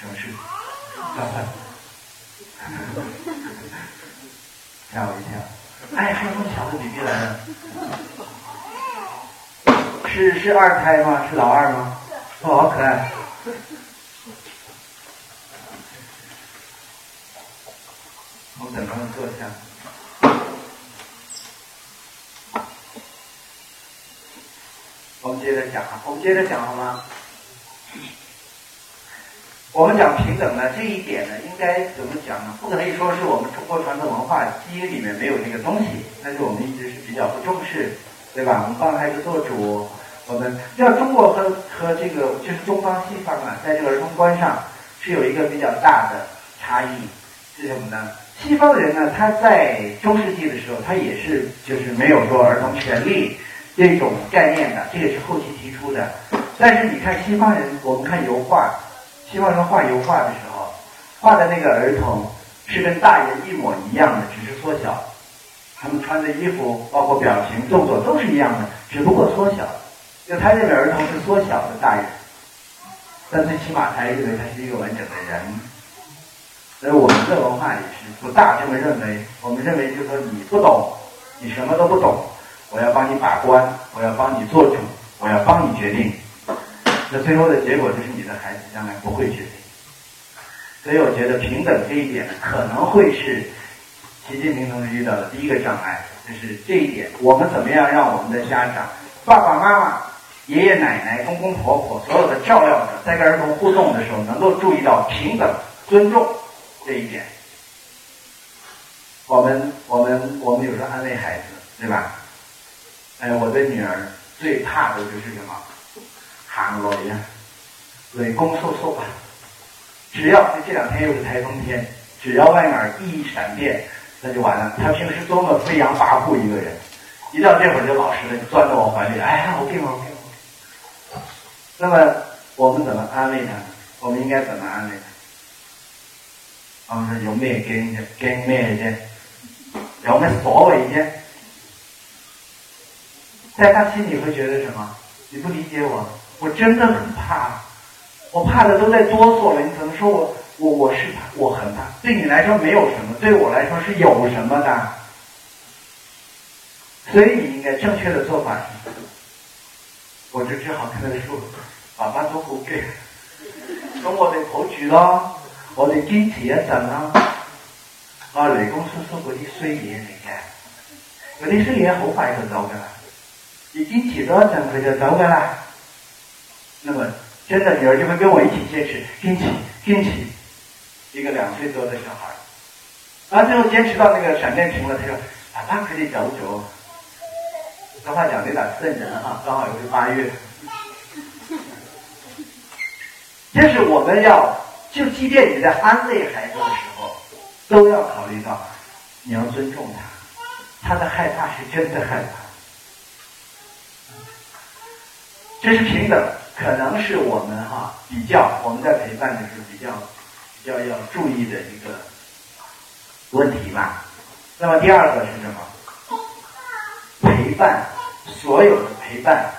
什么事？吓我一跳！哎，还有那么小的 BB 来了，是是二胎吗？是老二吗？哦，好可爱！我等他们坐下。我们接着讲啊，我们接着讲好吗？我们讲平等呢，这一点呢，应该怎么讲呢？不可以说是我们中国传统文化基因里面没有这个东西，但是我们一直是比较不重视，对吧？我们帮孩子做主，我们要中国和和这个就是东方西方啊，在这个儿童观上是有一个比较大的差异，是什么呢？西方人呢，他在中世纪的时候，他也是就是没有说儿童权利这种概念的，这也是后期提出的。但是你看西方人，我们看油画。希望他画油画的时候，画的那个儿童是跟大人一模一样的，只是缩小。他们穿的衣服、包括表情、动作都是一样的，只不过缩小。就他认为儿童是缩小的大人，但最起码他认为他是一个完整的人。所以我们的文化也是不大这么认为。我们认为就是说你不懂，你什么都不懂，我要帮你把关，我要帮你做主，我要帮你决定。那最后的结果就是你的孩子将来不会决定，所以我觉得平等这一点，可能会是习近平同志遇到的第一个障碍，就是这一点。我们怎么样让我们的家长、爸爸妈妈、爷爷奶奶、公公婆婆所有的照料者，在跟儿童互动的时候，能够注意到平等、尊重这一点。我们、我们、我们有时候安慰孩子，对吧？哎，我的女儿最怕的就是什么？行雷啊，雷公烁烁啊！只要这两天又是台风天，只要外面一闪电，那就完了。他平时多么飞扬跋扈一个人，一到这会儿就老实了，钻到我怀里，哎呀，我给我给我。那么我们怎么安慰他？我们应该怎么安慰他？我们说有咩惊啫？惊咩啫？有咩所谓啫？在他心里会觉得什么？你不理解我。我真的很怕，我怕的都在哆嗦了。你怎么说我我我是怕，我很怕。对你来说没有什么，对我来说是有什么的。所以你应该正确的做法是，我就只好跟他说：“爸爸都好嘅，咁我哋抱住咯，我哋坚持一阵啦。啊，雷公叔叔嗰啲衰嘢嚟嘅，嗰啲衰嘢好快就走噶啦，你坚持多一阵佢就走噶啦。那么，真的女儿就会跟我一起坚持，坚持，坚持。一个两岁多的小孩，然后最后坚持到那个闪电停了，他说：“爸爸可以走走。”这话讲的有点瘆人哈，刚好又是八月。就是我们要，就即便你在安慰孩子的时候，都要考虑到，你要尊重他，他的害怕是真的害怕。这是平等。可能是我们哈比较我们在陪伴的时候比较比较要注意的一个问题吧。那么第二个是什么？陪伴，所有的陪伴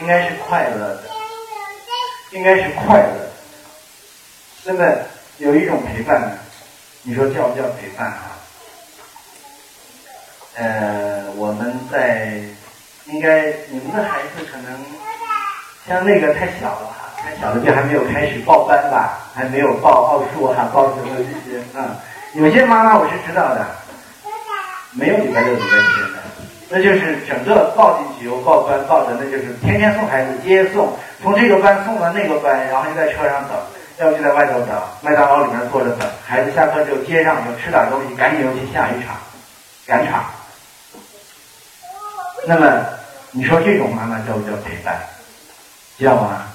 应该是快乐的，应该是快乐的。那么有一种陪伴，你说叫不叫陪伴啊？呃，我们在。应该你们的孩子可能像那个太小了哈，太小了就还没有开始报班吧，还没有报奥数哈，报什么这些啊？有些妈妈我是知道的，没有礼拜六礼拜天的，那就是整个报进去又报班，报的那就是天天送孩子接送，从这个班送到那个班，然后就在车上等，要不就在外头等，麦当劳里面坐着等，孩子下课就接上就吃点东西，赶紧又去下一场赶场。那么，你说这种妈妈叫不叫陪伴？叫啊！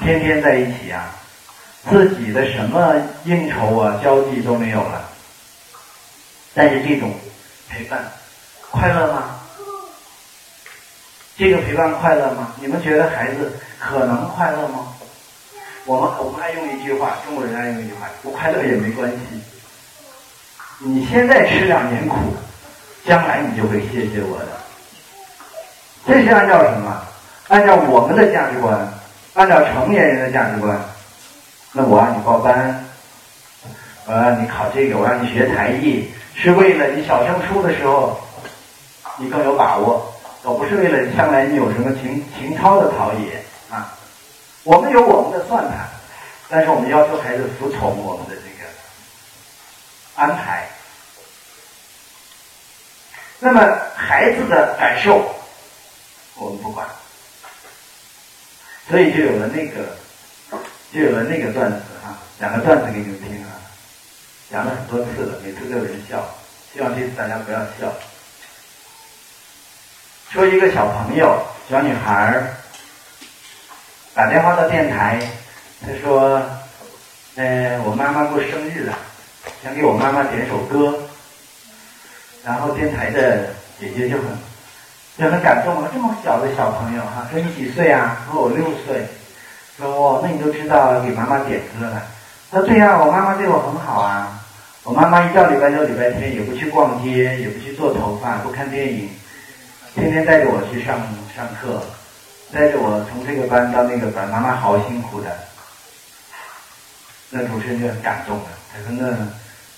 天天在一起啊，自己的什么应酬啊、交际都没有了。但是这种陪伴快乐吗？这个陪伴快乐吗？你们觉得孩子可能快乐吗？我们我们爱用一句话，中国人爱用一句话：不快乐也没关系。你现在吃两年苦，将来你就会谢谢我的。这是按照什么？按照我们的价值观，按照成年人的价值观，那我让你报班，我让你考这个，我让你学才艺，是为了你小升初的时候你更有把握，我不是为了将来你有什么情情操的陶冶啊。我们有我们的算盘，但是我们要求孩子服从我们的这个安排。那么孩子的感受，我们不管。所以就有了那个，就有了那个段子啊，讲个段子给你们听啊，讲了很多次了，每次都有人笑，希望这次大家不要笑。说一个小朋友，小女孩儿打电话到电台，她说：“嗯，我妈妈过生日了，想给我妈妈点首歌。”然后电台的姐姐就很。就很感动了，这么小的小朋友哈，说你几岁啊？说我六岁。说哦，那你都知道给妈妈点歌了。他说对呀，我妈妈对我很好啊。我妈妈一到礼拜六、礼拜天也不去逛街，也不去做头发，不看电影，天天带着我去上上课，带着我从这个班到那个班。妈妈好辛苦的。那主持人就很感动了，他说那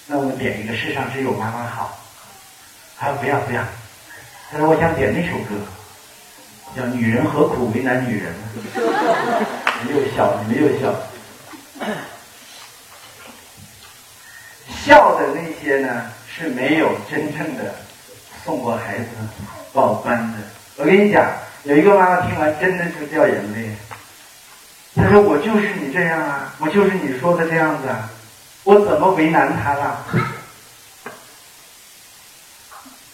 那我们点一个世上只有妈妈好。他说不要不要。他说：“我想点那首歌，叫《女人何苦为难女人》。”你们又笑，你们又笑。笑的那些呢，是没有真正的送过孩子报班的。我跟你讲，有一个妈妈听完真的是掉眼泪。她说：“我就是你这样啊，我就是你说的这样子啊，我怎么为难他了？”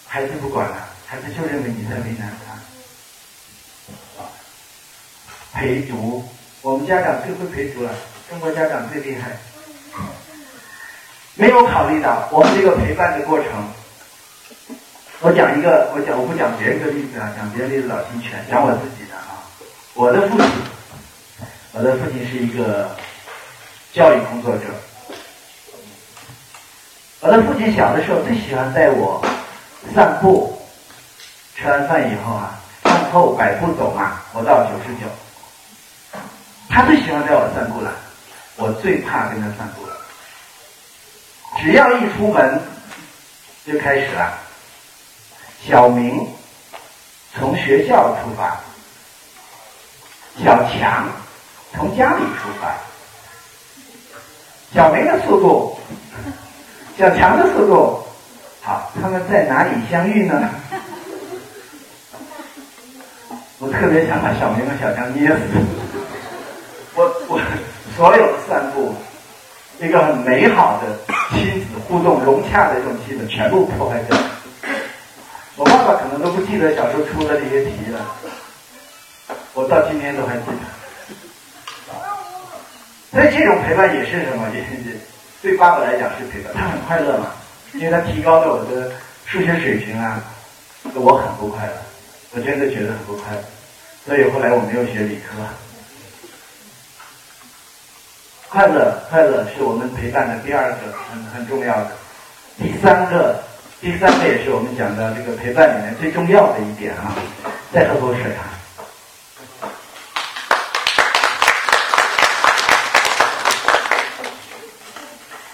孩子不管了。孩子就认为你在为难他，陪读，我们家长最会陪读了，中国家长最厉害，没有考虑到我们这个陪伴的过程。我讲一个，我讲我不讲别人的例子啊，讲别人例子老心全，讲我自己的啊。我的父亲，我的父亲是一个教育工作者，我的父亲小的时候最喜欢带我散步。吃完饭以后啊，饭后百步走嘛，活到九十九。他最喜欢带我散步了，我最怕跟他散步了。只要一出门，就开始了。小明从学校出发，小强从家里出发。小明的速度，小强的速度，好，他们在哪里相遇呢？我特别想把小明和小强捏死。我我所有的散步，一个很美好的亲子互动融洽的这种气氛，全部破坏掉。我爸爸可能都不记得小时候出的这些题了，我到今天都还记得。所以这种陪伴也是什么？也是对爸爸来讲是陪伴，他很快乐嘛，因为他提高了我的数学水平啊，我很不快乐。我真的觉得很不快乐，所以后来我没有学理科。快乐，快乐是我们陪伴的第二个很很重要的，第三个，第三个也是我们讲的这个陪伴里面最重要的一点啊。再喝口水啊，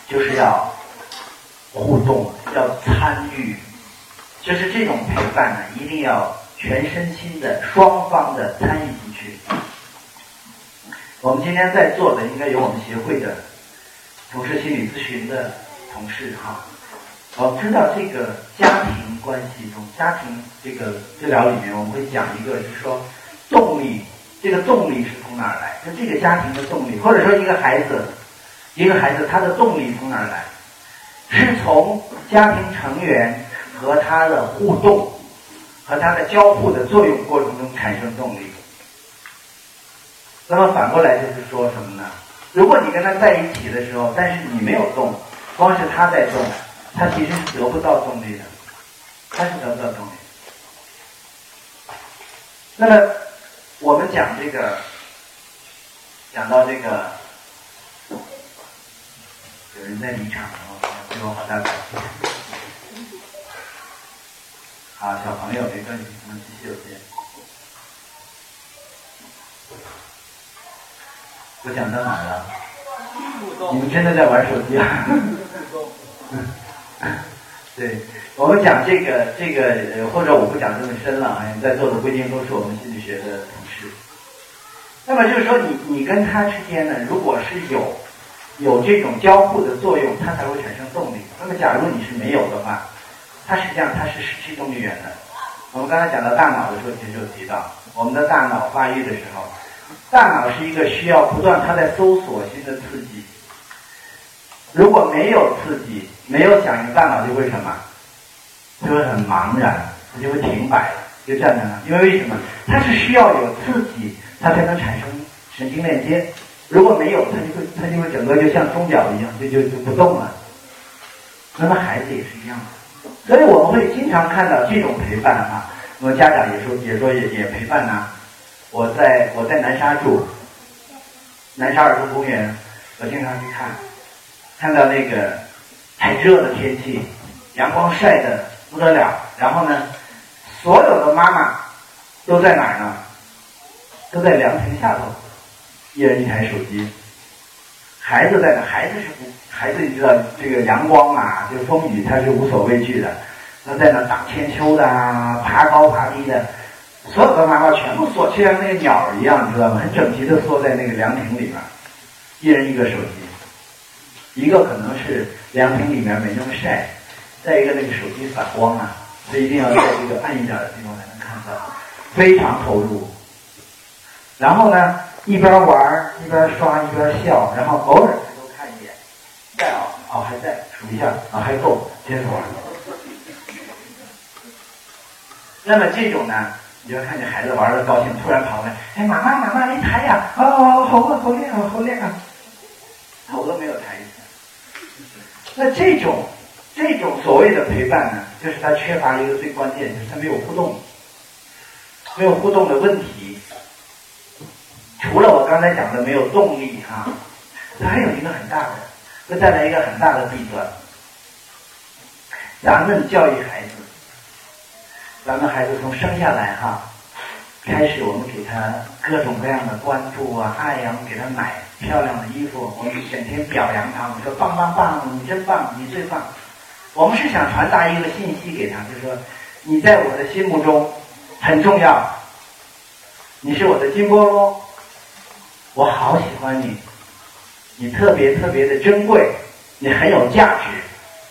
就是要互动，要参与，就是这种陪伴呢，一定要。全身心的、双方的参与进去。我们今天在座的应该有我们协会的从事心理咨询的同事哈。我们知道这个家庭关系中，家庭这个治疗里面，我们会讲一个，就是说动力，这个动力是从哪儿来？就这个家庭的动力，或者说一个孩子，一个孩子他的动力从哪儿来？是从家庭成员和他的互动。和它的交互的作用过程中产生动力。那么反过来就是说什么呢？如果你跟他在一起的时候，但是你没有动，光是他在动，他其实是得不到动力的，他是得不到动力。那么我们讲这个，讲到这个，有人在离场了，给我好大感谢。啊，小朋友没关系，我们继续有见。我讲到哪了？你们真的在玩手机啊？对，我们讲这个这个，或者我不讲这么深了啊，在座的不一定都是我们心理学的同事。那么就是说，你你跟他之间呢，如果是有有这种交互的作用，它才会产生动力。那么假如你是没有的话，它实际上它是失去动力源的。我们刚才讲到大脑的时候，其实就提到，我们的大脑发育的时候，大脑是一个需要不断它在搜索新的刺激。如果没有刺激，没有响应，大脑就会什么？就会很茫然，它就会停摆，就站在那。因为为什么？它是需要有刺激，它才能产生神经链接。如果没有，它就会它就会整个就像钟表一样，就就就不动了。那么孩子也是一样的，所以我们会经常看到这种陪伴啊。那么家长也说也说也也陪伴呐。我在我在南沙住，南沙儿童公园，我经常去看，看到那个很热的天气，阳光晒得不得了。然后呢，所有的妈妈都在哪儿呢？都在凉亭下头，一人一台手机。孩子在那？孩子是不？孩子你知道这个阳光啊，这个风雨，他是无所畏惧的。他在那荡千秋的，爬高爬低的，所有的妈妈全部缩，就像那个鸟一样，你知道吗？很整齐的缩在那个凉亭里面，一人一个手机，一个可能是凉亭里面没那么晒，再一个那个手机反光啊，所以一定要在这个暗一点的地方才能看到，非常投入。然后呢，一边玩一边刷一边笑，然后偶尔抬头看一眼。在啊，哦还在，数一下啊还够，接着玩。那么这种呢，你就看见孩子玩的高兴，突然跑过来，哎妈妈妈妈你抬呀，哦好啊好练啊好练啊，头都没有抬一下。那这种这种所谓的陪伴呢，就是他缺乏一个最关键，就是他没有互动，没有互动的问题。除了我刚才讲的没有动力哈，它还有一个很大的。会带来一个很大的弊端。咱们教育孩子，咱们孩子从生下来哈，开始我们给他各种各样的关注啊、爱呀，给他买漂亮的衣服，我们整天表扬他，我们说棒棒棒，你真棒，你最棒。我们是想传达一个信息给他，就是说你在我的心目中很重要，你是我的金菠萝，我好喜欢你。你特别特别的珍贵，你很有价值，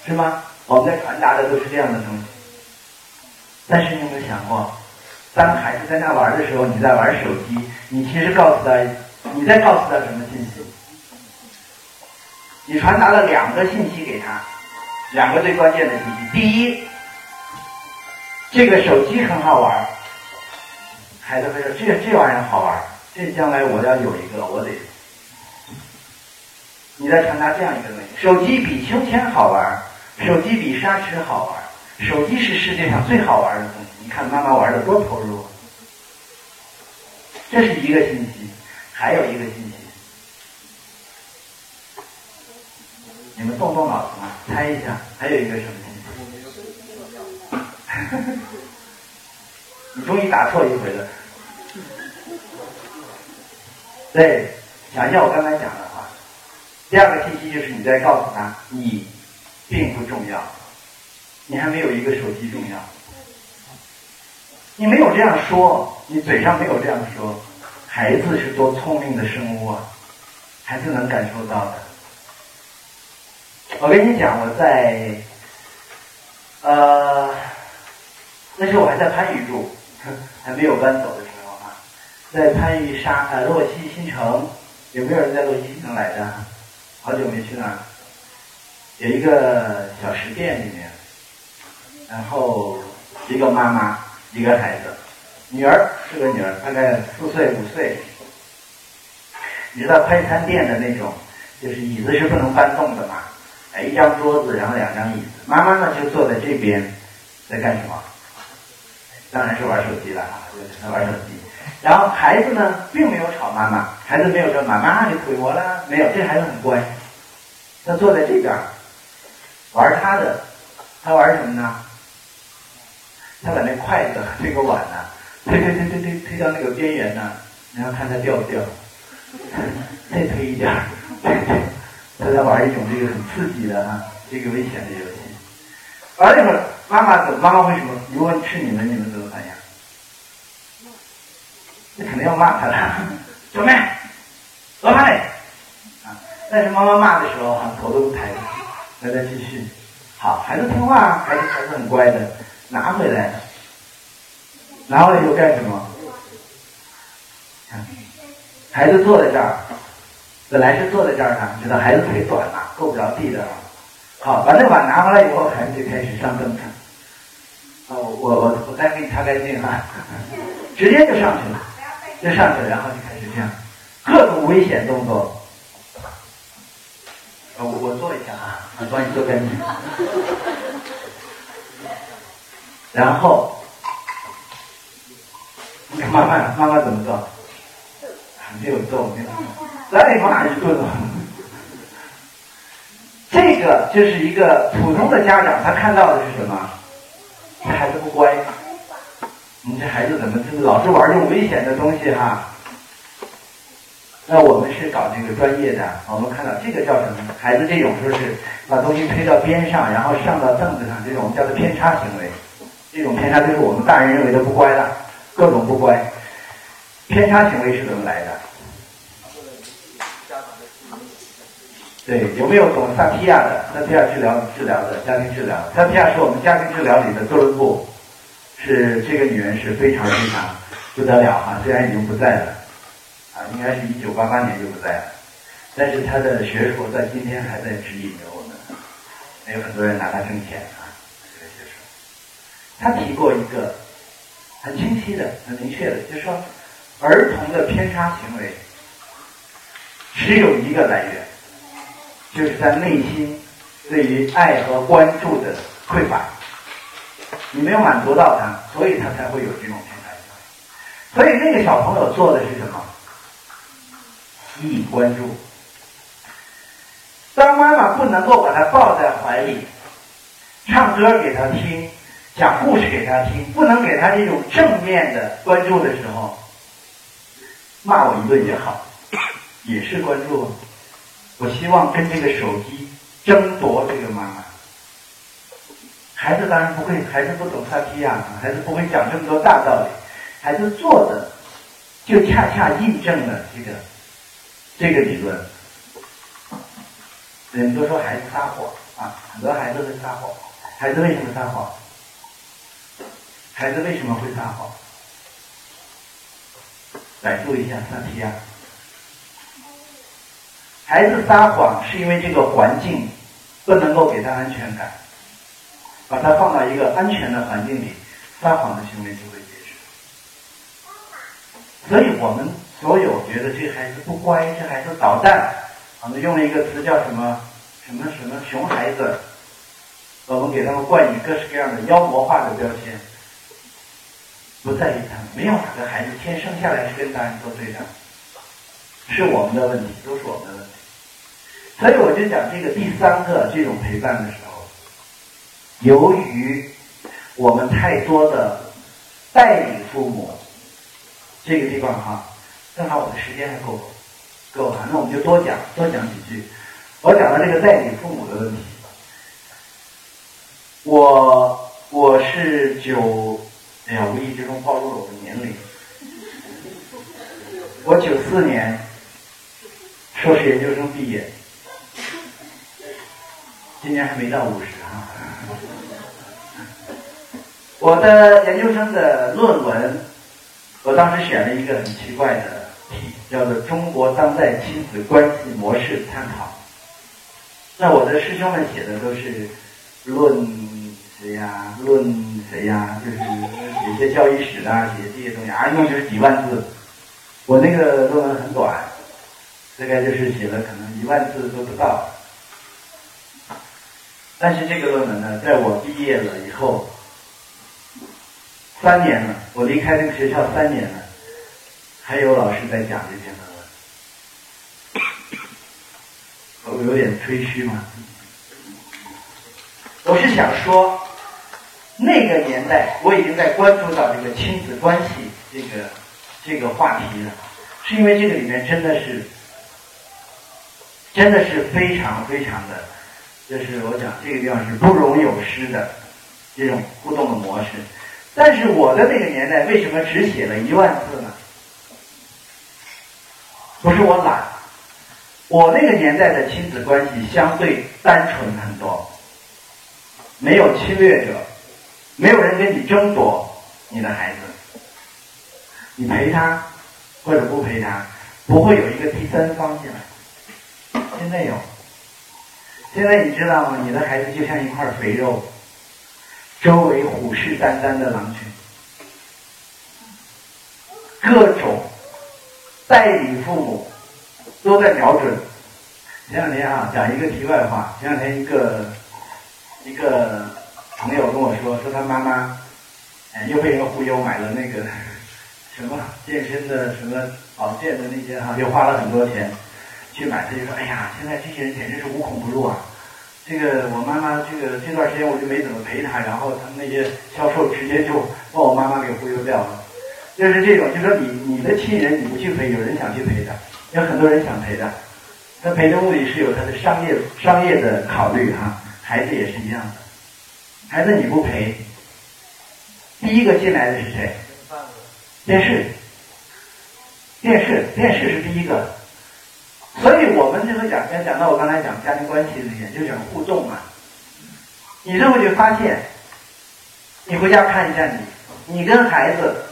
是吗？我们在传达的都是这样的东西。但是你有没有想过，当孩子在那玩的时候，你在玩手机，你其实告诉他，你在告诉他什么信息？你传达了两个信息给他，两个最关键的信息。第一，这个手机很好玩，孩子会说：“这这玩意儿好玩，这将来我要有一个，我得。”你在传达这样一个东西：手机比秋千好玩，手机比沙池好玩，手机是世界上最好玩的东西。你看妈妈玩的多投入，这是一个信息，还有一个信息，你们动动脑子嘛，猜一下，还有一个什么信息？你终于答错一回了。对，想一下我刚才讲的啊。第二个信息就是你在告诉他，你并不重要，你还没有一个手机重要。你没有这样说，你嘴上没有这样说，孩子是多聪明的生物啊，孩子能感受到的。我跟你讲，我在呃那时候我还在番禺住，还没有搬走的，在番禺沙呃洛溪新城，有没有人在洛溪新城来的？好久没去了，有一个小食店里面，然后一个妈妈，一个孩子，女儿是个女儿，大概四岁五岁。你知道快餐店的那种，就是椅子是不能搬动的嘛？哎，一张桌子，然后两张椅子，妈妈呢就坐在这边，在干什么？当然是玩手机了啊，在玩手机。然后孩子呢，并没有吵妈妈，孩子没有说妈妈你推我了，没有，这孩子很乖。他坐在这边玩他的，他玩什么呢？他把那筷子和、这个碗呢，推推推推推推到那个边缘呢，然后看他掉不掉。再推一点儿，他在玩一种这个很刺激的啊，这个危险的游戏。玩一会儿，妈妈怎妈妈为什么？如果是你们，你们怎么反应？那肯定要骂他了，小妹，老妈嘞，啊！但是妈妈骂的时候哈，头都不抬，来再继续。好，孩子听话，孩子还是很乖的，拿回来，拿回来以后干什么？孩子坐在这儿，本来是坐在这儿呢，知道孩子腿短了，够不着地的。好，把那碗拿回来以后，孩子就开始上凳子。哦，我我我再给你擦干净哈，直接就上去了。就上去，然后就开始这样，各种危险动作。我我做一下啊，我帮你做干净。然后，你看妈妈，妈妈怎么做？没有做，没有做。来了以后哪去做了？这个就是一个普通的家长，他看到的是什么？这孩子不乖。你这孩子怎么老是玩这种危险的东西哈？那我们是搞这个专业的，我们看到这个叫什么？孩子这种说是把东西推到边上，然后上到凳子上，这种叫做偏差行为。这种偏差就是我们大人认为的不乖了，各种不乖。偏差行为是怎么来的？对，有没有懂萨提亚的？萨提亚治疗治疗的家庭治疗，萨提亚是我们家庭治疗里的哥伦布。是这个女人是非常非常不得了哈，虽然已经不在了，啊，应该是一九八八年就不在了，但是她的学说在今天还在指引着我们，还有很多人拿她挣钱啊，这个学说。他提过一个很清晰的、很明确的，就是说，儿童的偏差行为只有一个来源，就是在内心对于爱和关注的匮乏。你没有满足到他，所以他才会有这种偏差行为。所以那个小朋友做的是什么？吸引关注。当妈妈不能够把他抱在怀里，唱歌给他听，讲故事给他听，不能给他这种正面的关注的时候，骂我一顿也好，也是关注。我希望跟这个手机争夺这个妈妈。孩子当然不会，孩子不懂萨提亚，孩子不会讲这么多大道理。孩子做的就恰恰印证了这个这个理论。人都说孩子撒谎啊，很多孩子会撒谎。孩子为什么撒谎？孩子为什么会撒谎？百度一下萨提亚。孩子撒谎是因为这个环境不能够给他安全感。把它放到一个安全的环境里，撒谎的行为就会结束。所以我们所有觉得这孩子不乖，这孩子捣蛋，我们用了一个词叫什么什么什么熊孩子，我们给他们冠以各式各样的妖魔化的标签，不在于他们，没有哪个孩子天生下来是跟大人作对的，是我们的问题，都是我们的问题。所以我就讲这个第三个这种陪伴的时候。由于我们太多的代理父母，这个地方哈，正好我的时间还够够哈，那我们就多讲多讲几句。我讲到这个代理父母的问题，我我是九，哎呀，无意之中暴露了我的年龄。我九四年硕士研究生毕业，今年还没到五十。我的研究生的论文，我当时选了一个很奇怪的题，叫做《中国当代亲子关系模式探讨》。那我的师兄们写的都是论谁呀？论谁呀？就是写些教育史啊，写这些东西，啊，一共就是几万字。我那个论文很短，大概就是写了可能一万字都不到。但是这个论文呢，在我毕业了以后，三年了，我离开这个学校三年了，还有老师在讲这篇论文，我有点吹嘘嘛。我是想说，那个年代我已经在关注到这个亲子关系这个这个话题了，是因为这个里面真的是真的是非常非常的，就是我讲这个地方是不容有失的这种互动的模式。但是我的那个年代为什么只写了一万字呢？不是我懒，我那个年代的亲子关系相对单纯很多，没有侵略者，没有人跟你争夺你的孩子，你陪他或者不陪他，不会有一个第三方进来。现在有，现在你知道吗？你的孩子就像一块肥肉，周围虎视眈眈的狼群，各种。代理父母都在瞄准。前两天啊，讲一个题外话。前两天一个一个朋友跟我说，说他妈妈哎又被人忽悠买了那个 什么健身的什么保健的那些哈，又花了很多钱去买。他就说：“哎呀，现在这些人简直是无孔不入啊！这个我妈妈这个这段时间我就没怎么陪她，然后他们那些销售直接就把我妈妈给忽悠掉了。”就是这种，就说你你的亲人你不去陪，有人想去陪的，有很多人想陪的，他陪的目的是有他的商业商业的考虑哈，孩子也是一样的，孩子你不陪，第一个进来的是谁？电视，电视电视是第一个，所以我们就会讲，先讲到我刚才讲家庭关系里面，就讲互动嘛，你这么就发现，你回家看一下你，你跟孩子。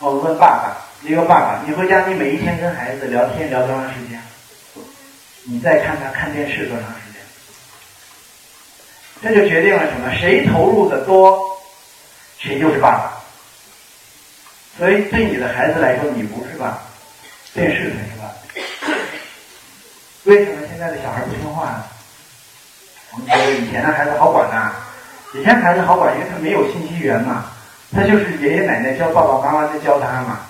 我问爸爸，一个爸爸，你回家你每一天跟孩子聊天聊多长时间？你再看他看电视多长时间？这就决定了什么？谁投入的多，谁就是爸爸。所以对你的孩子来说，你不是爸，电视才是爸爸。为什么现在的小孩不听话呢？我们觉得以前的孩子好管呐，以前孩子好管，因为他没有信息源嘛。他就是爷爷奶奶教爸爸妈妈在教他嘛。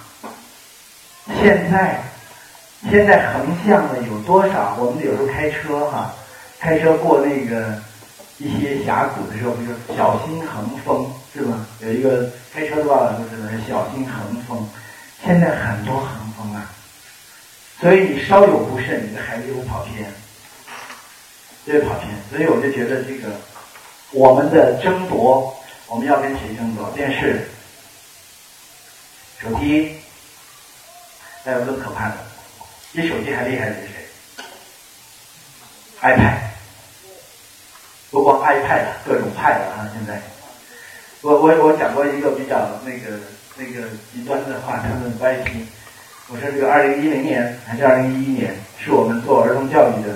现在，现在横向的有多少？我们有时候开车哈，开车过那个一些峡谷的时候，不就小心横风是吧？有一个开车的爸爸都知道是小心横风。现在很多横风啊，所以你稍有不慎，你的孩子就会跑偏，就会跑偏。所以我就觉得这个我们的争夺。我们要跟谁争夺？电视、手机，还有更可怕的，比手机还厉害的是谁？iPad，不光 iPad，各种 Pad 啊！现在，我我我讲过一个比较那个那个极端的话，他们不爱听。我说这个二零一零年还是二零一一年，是我们做儿童教育的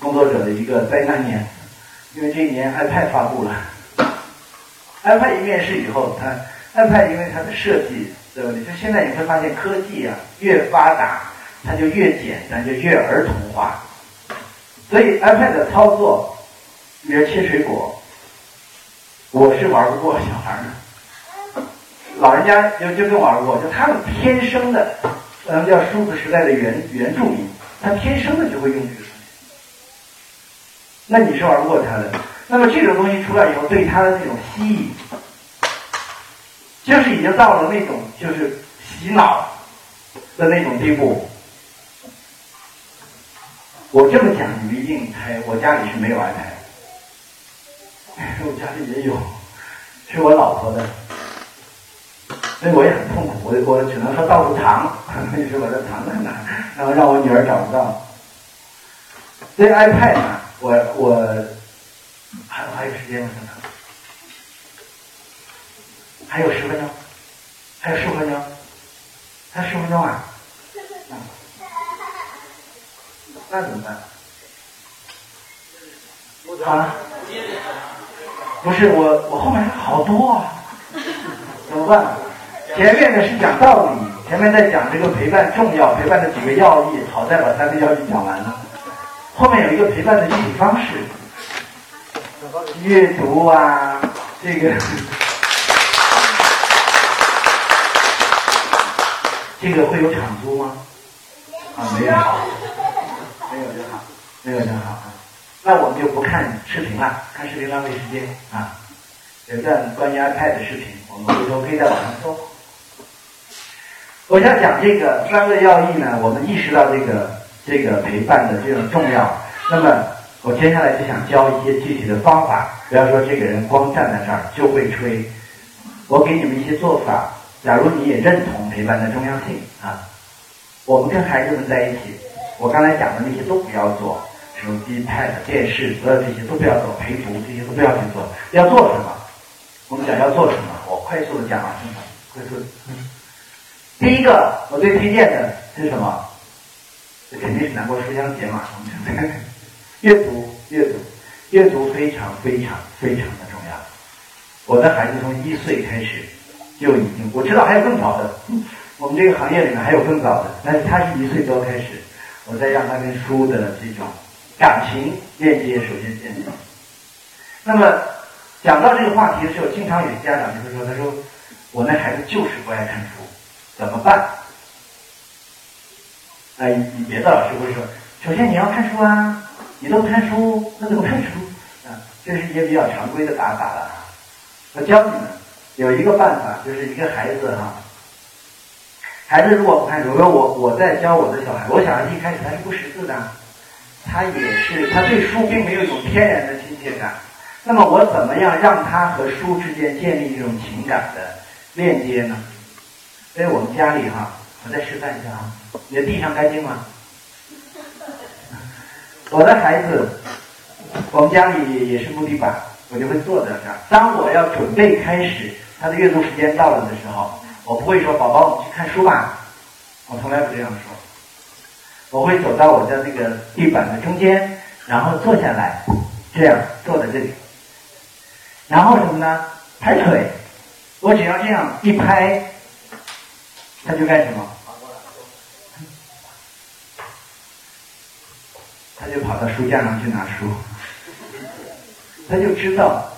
工作者的一个灾难年，因为这一年 iPad 发布了。iPad 一面世以后，它 iPad 因为它的设计对不对？就现在你会发现科技啊越发达，它就越简单，就越儿童化。所以 iPad 的操作，比如切水果，我是玩不过小孩的。老人家就就跟玩不过，就他们天生的，咱们叫数字时代的原原住民，他天生的就会用这个东西。那你是玩不过他的。那么这种东西出来以后，对他的那种吸引，就是已经到了那种就是洗脑的那种地步。我这么讲，你们一定猜，我家里是没有 iPad，我家里也有，是我老婆的，所以我也很痛苦，我我只能说到处藏，你说我这藏在哪，然后让我女儿找不到。这 iPad 呢，我我。还还有时间吗？还有十分钟，还有十分钟，还有十分钟啊！那怎么办？啊？不是我，我后面还有好多啊，怎么办？前面呢是讲道理，前面在讲这个陪伴重要，陪伴的几个要义，好在把三个要义讲完了。后面有一个陪伴的具体方式。阅读啊，这个这个会有场租吗？啊，没有，没有就好，没有就好啊。那我们就不看视频了，看视频浪费时间啊。有一段关于 iPad 的视频，我们回头可以在网上搜。我想讲这个三个要义呢，我们意识到这个这个陪伴的这种重要。那么我接下来就想教一些具体的方法，不要说这个人光站在这儿就会吹。我给你们一些做法，假如你也认同陪伴的重要性啊，我们跟孩子们在一起，我刚才讲的那些都不要做，手机、pad、电视，所有这些都不要做，陪读这些都不要去做。要做什么？我们讲要做什么？我快速的讲啊，快速。第一个，我最推荐的是什么？这肯定是南国书香节嘛。阅读，阅读，阅读非常非常非常的重要。我的孩子从一岁开始就已经，我知道还有更早的，我们这个行业里面还有更早的，但是他是一岁多开始，我在让他跟书的这种感情链接首先建立。那么讲到这个话题的时候，经常有家长就会说：“他说我那孩子就是不爱看书。”怎么办？哎，别的老师会说，首先你要看书啊，你都不看书，那怎么看书？啊，这是一些比较常规的打法了。我教你们有一个办法，就是一个孩子哈，孩子如果不看书，如果我我在教我的小孩，我小孩一开始他是不识字的，他也是他对书并没有一种天然的亲切感。那么我怎么样让他和书之间建立这种情感的链接呢？在我们家里哈，我再示范一下啊。你的地上干净吗？我的孩子，我们家里也是木地板，我就会坐在这儿。当我要准备开始他的阅读时间到了的时候，我不会说“宝宝，我们去看书吧”，我从来不这样说。我会走到我的那个地板的中间，然后坐下来，这样坐在这里，然后什么呢？拍腿。我只要这样一拍。他就干什么？他就跑到书架上去拿书，他就知道。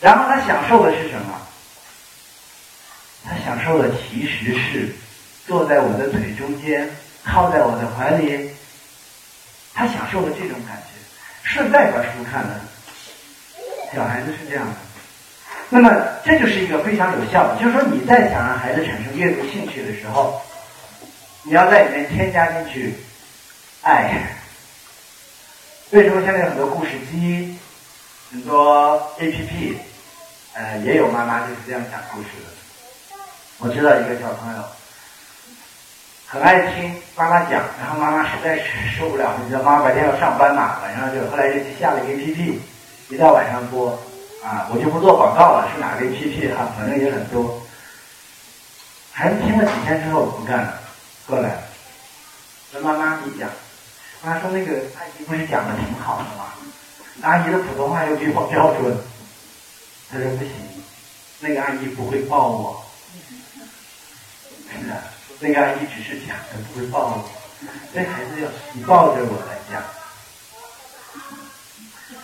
然后他享受的是什么？他享受的其实是坐在我的腿中间，靠在我的怀里。他享受的这种感觉，顺带把书看了。小孩子是这样的。那么这就是一个非常有效的，就是说你在想让孩子产生阅读兴趣的时候，你要在里面添加进去爱。为什么现在很多故事机、很多 APP，呃，也有妈妈就是这样讲故事的。我知道一个小朋友很爱听妈妈讲，然后妈妈实在是受不了，你知道妈妈白天要上班嘛，晚上就后来就去下了一个 APP，一到晚上播。啊，我就不做广告了，是哪个 APP 哈？反正也很多。孩子听了几天之后不干了，过来，跟妈妈你讲，妈说那个阿姨不是讲的挺好的吗？阿姨的普通话又比我标准。他说不行，那个阿姨不会抱我。是的，那个阿姨只是讲的，不会抱我。这孩子要你抱着我来讲。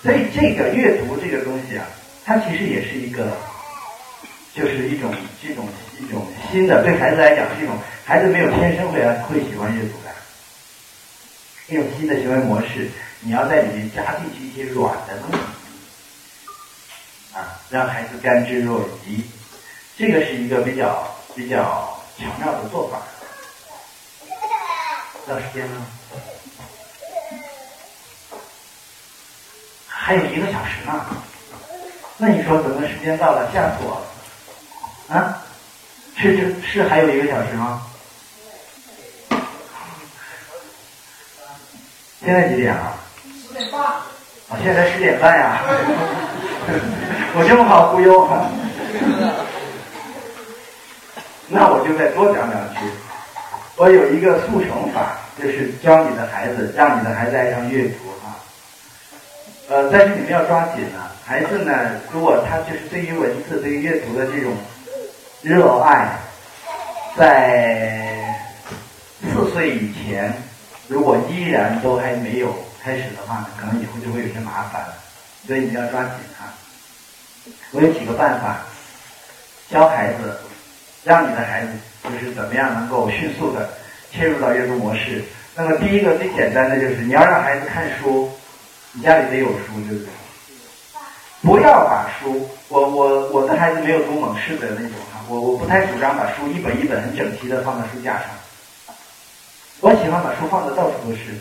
所以这个阅读这个东西啊。它其实也是一个，就是一种这种一种新的，对孩子来讲是一种孩子没有天生会会喜欢阅读的，一种新的行为模式。你要在里面加进去一些软的东西，啊，让孩子甘之若饴。这个是一个比较比较巧妙的做法。到时间了，还有一个小时呢。那你说怎么时间到了？吓死我了！啊，是是是，还有一个小时吗？现在几点啊？十点半。啊，现在十点半呀！我这么好忽悠？那我就再多讲两句。我有一个速成法，就是教你的孩子，让你的孩子爱上阅读。呃，但是你们要抓紧啊。孩子呢，如果他就是对于文字、对于阅读的这种热爱，在四岁以前，如果依然都还没有开始的话呢，可能以后就会有些麻烦了。所以你要抓紧啊！我有几个办法教孩子，让你的孩子就是怎么样能够迅速的切入到阅读模式。那么第一个最简单的就是你要让孩子看书，你家里得有书，对不对？不要把书，我我我的孩子没有读蒙氏的那种哈，我我不太主张把书一本一本很整齐的放在书架上。我喜欢把书放的到处都是，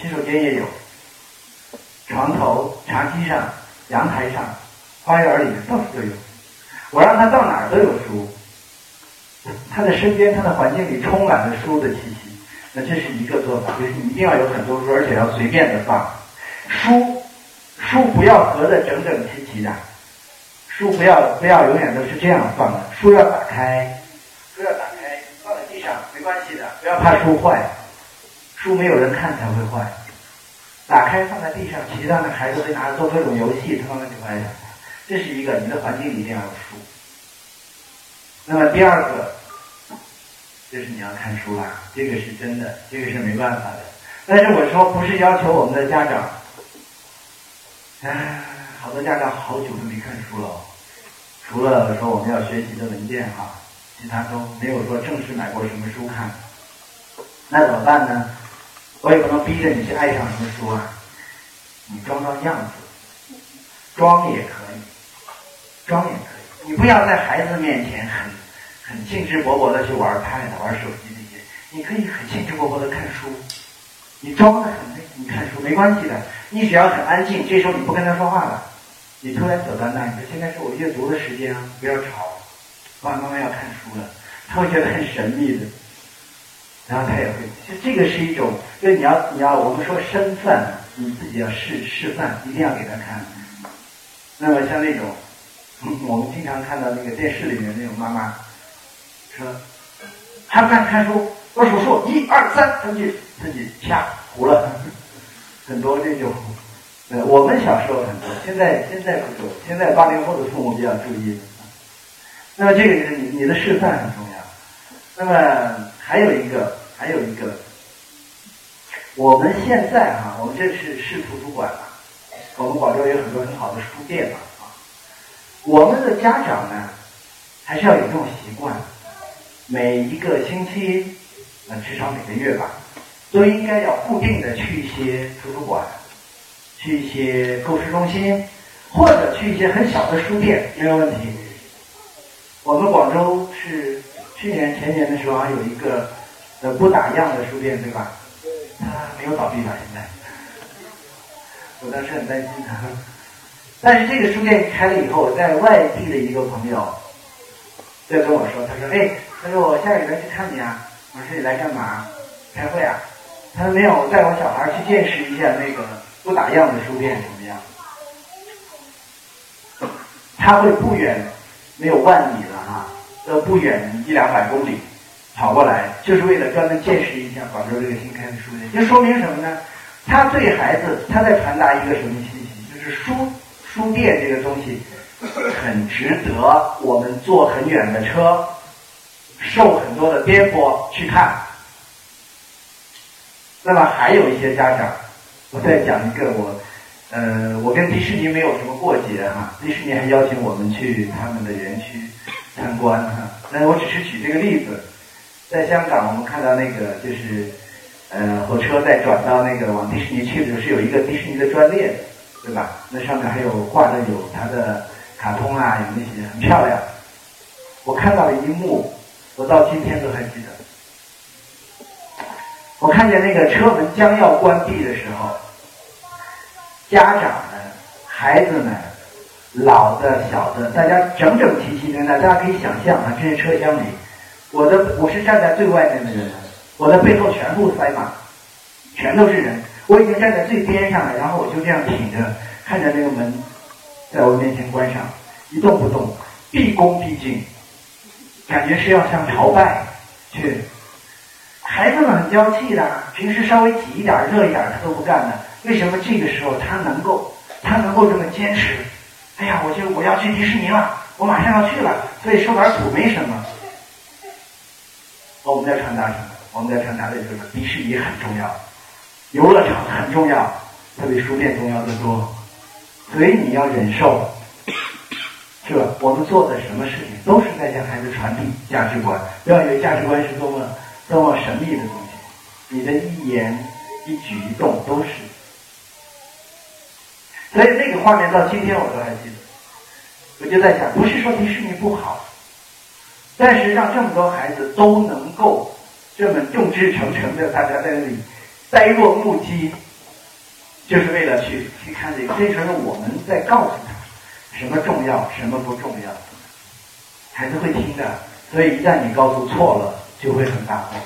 洗手间也有，床头、茶几上、阳台上、花园里到处都有。我让他到哪儿都有书，他的身边、他的环境里充满了书的气息。那这是一个做法，就是你一定要有很多书，而且要随便的放。书，书不要合的整整齐齐的，书不要不要永远都是这样放的，书要打开，书要打开，放在地上没关系的，不要怕书坏，书没有人看才会坏。打开放在地上，其他的孩子会拿着做各种游戏，他慢慢就坏了。这是一个，你的环境一定要有书。那么第二个，就是你要看书啦，这个是真的，这个是没办法的。但是我说不是要求我们的家长，哎，好多家长好久都没看书了，除了说我们要学习的文件哈，其他都没有说正式买过什么书看。那怎么办呢？我也不能逼着你去爱上什么书啊，你装装样子，装也可以，装也可以。你不要在孩子面前很很兴致勃勃的去玩 pad、玩手机这些，你可以很兴致勃勃的看书。你装的很累，你看书没关系的，你只要很安静，这时候你不跟他说话了，你突然走到那，你说现在是我阅读的时间啊，不要吵，爸爸妈妈要看书了，他会觉得很神秘的。然后他也会，其实这个是一种，就你要你要我们说身份，你自己要示示范，一定要给他看。那么像那种，我们经常看到那个电视里面那种妈妈，说，还不看看书，我数数，一二三，自己自己掐糊了，很多这种，呃，我们小时候很多，现在现在不多，现在八零后的父母比较注意。那么这个就是你你的示范很重要。那么还有一个。还有一个，我们现在哈，我们这是市图书馆嘛，我们广州有很多很好的书店嘛啊。我们的家长呢，还是要有这种习惯，每一个星期，呃，至少每个月吧，都应该要固定的去一些图书馆，去一些购书中心，或者去一些很小的书店，没有问题。我们广州是去年前年的时候还有一个。呃，不打烊的书店对吧？他没有倒闭吧？现在，我当时很担心他。但是这个书店开了以后，在外地的一个朋友在跟我说，他说：“哎，他说我下礼拜去看你啊。”我说：“你来干嘛？开会啊？”他说：“没有，带我小孩去见识一下那个不打烊的书店怎么样？”他会不远，没有万里了哈，呃，不远一两百公里。跑过来就是为了专门见识一下广州这个新开的书店，这说明什么呢？他对孩子他在传达一个什么信息？就是书书店这个东西很值得我们坐很远的车，受很多的颠簸去看。那么还有一些家长，我再讲一个我，呃，我跟迪士尼没有什么过节哈，迪士尼还邀请我们去他们的园区参观哈，那我只是举这个例子。在香港，我们看到那个就是，呃，火车在转到那个往迪士尼去的时候，是有一个迪士尼的专列，对吧？那上面还有画的有它的卡通啊，有那些很漂亮。我看到了一幕，我到今天都还记得。我看见那个车门将要关闭的时候，家长们、孩子们、老的、小的，大家整整齐齐的，大家可以想象啊，这些车厢里。我的我是站在最外面的人，我的背后全部塞满，全都是人。我已经站在最边上了，然后我就这样挺着，看着那个门在我面前关上，一动不动，毕恭毕敬，感觉是要向朝拜去。孩子们很娇气的，平时稍微挤一点、热一点他都不干的。为什么这个时候他能够，他能够这么坚持？哎呀，我就我要去迪士尼了，我马上要去了，所以受点苦没什么。我们在传达什么？我们在传达的就是迪士尼很重要，游乐场很重要，它比书店重要的多。所以你要忍受，是吧？我们做的什么事情都是在向孩子传递价值观。不要以为价值观是多么多么神秘的东西，你的一言一举一动都是。所以那个画面到今天我都还记得。我就在想，不是说迪士尼不好。但是让这么多孩子都能够这么众志成城的，大家在那里呆若木鸡，就是为了去去看这个。这时候我们在告诉他什么重要，什么不重要，孩子会听的。所以一旦你告诉错了，就会很大祸。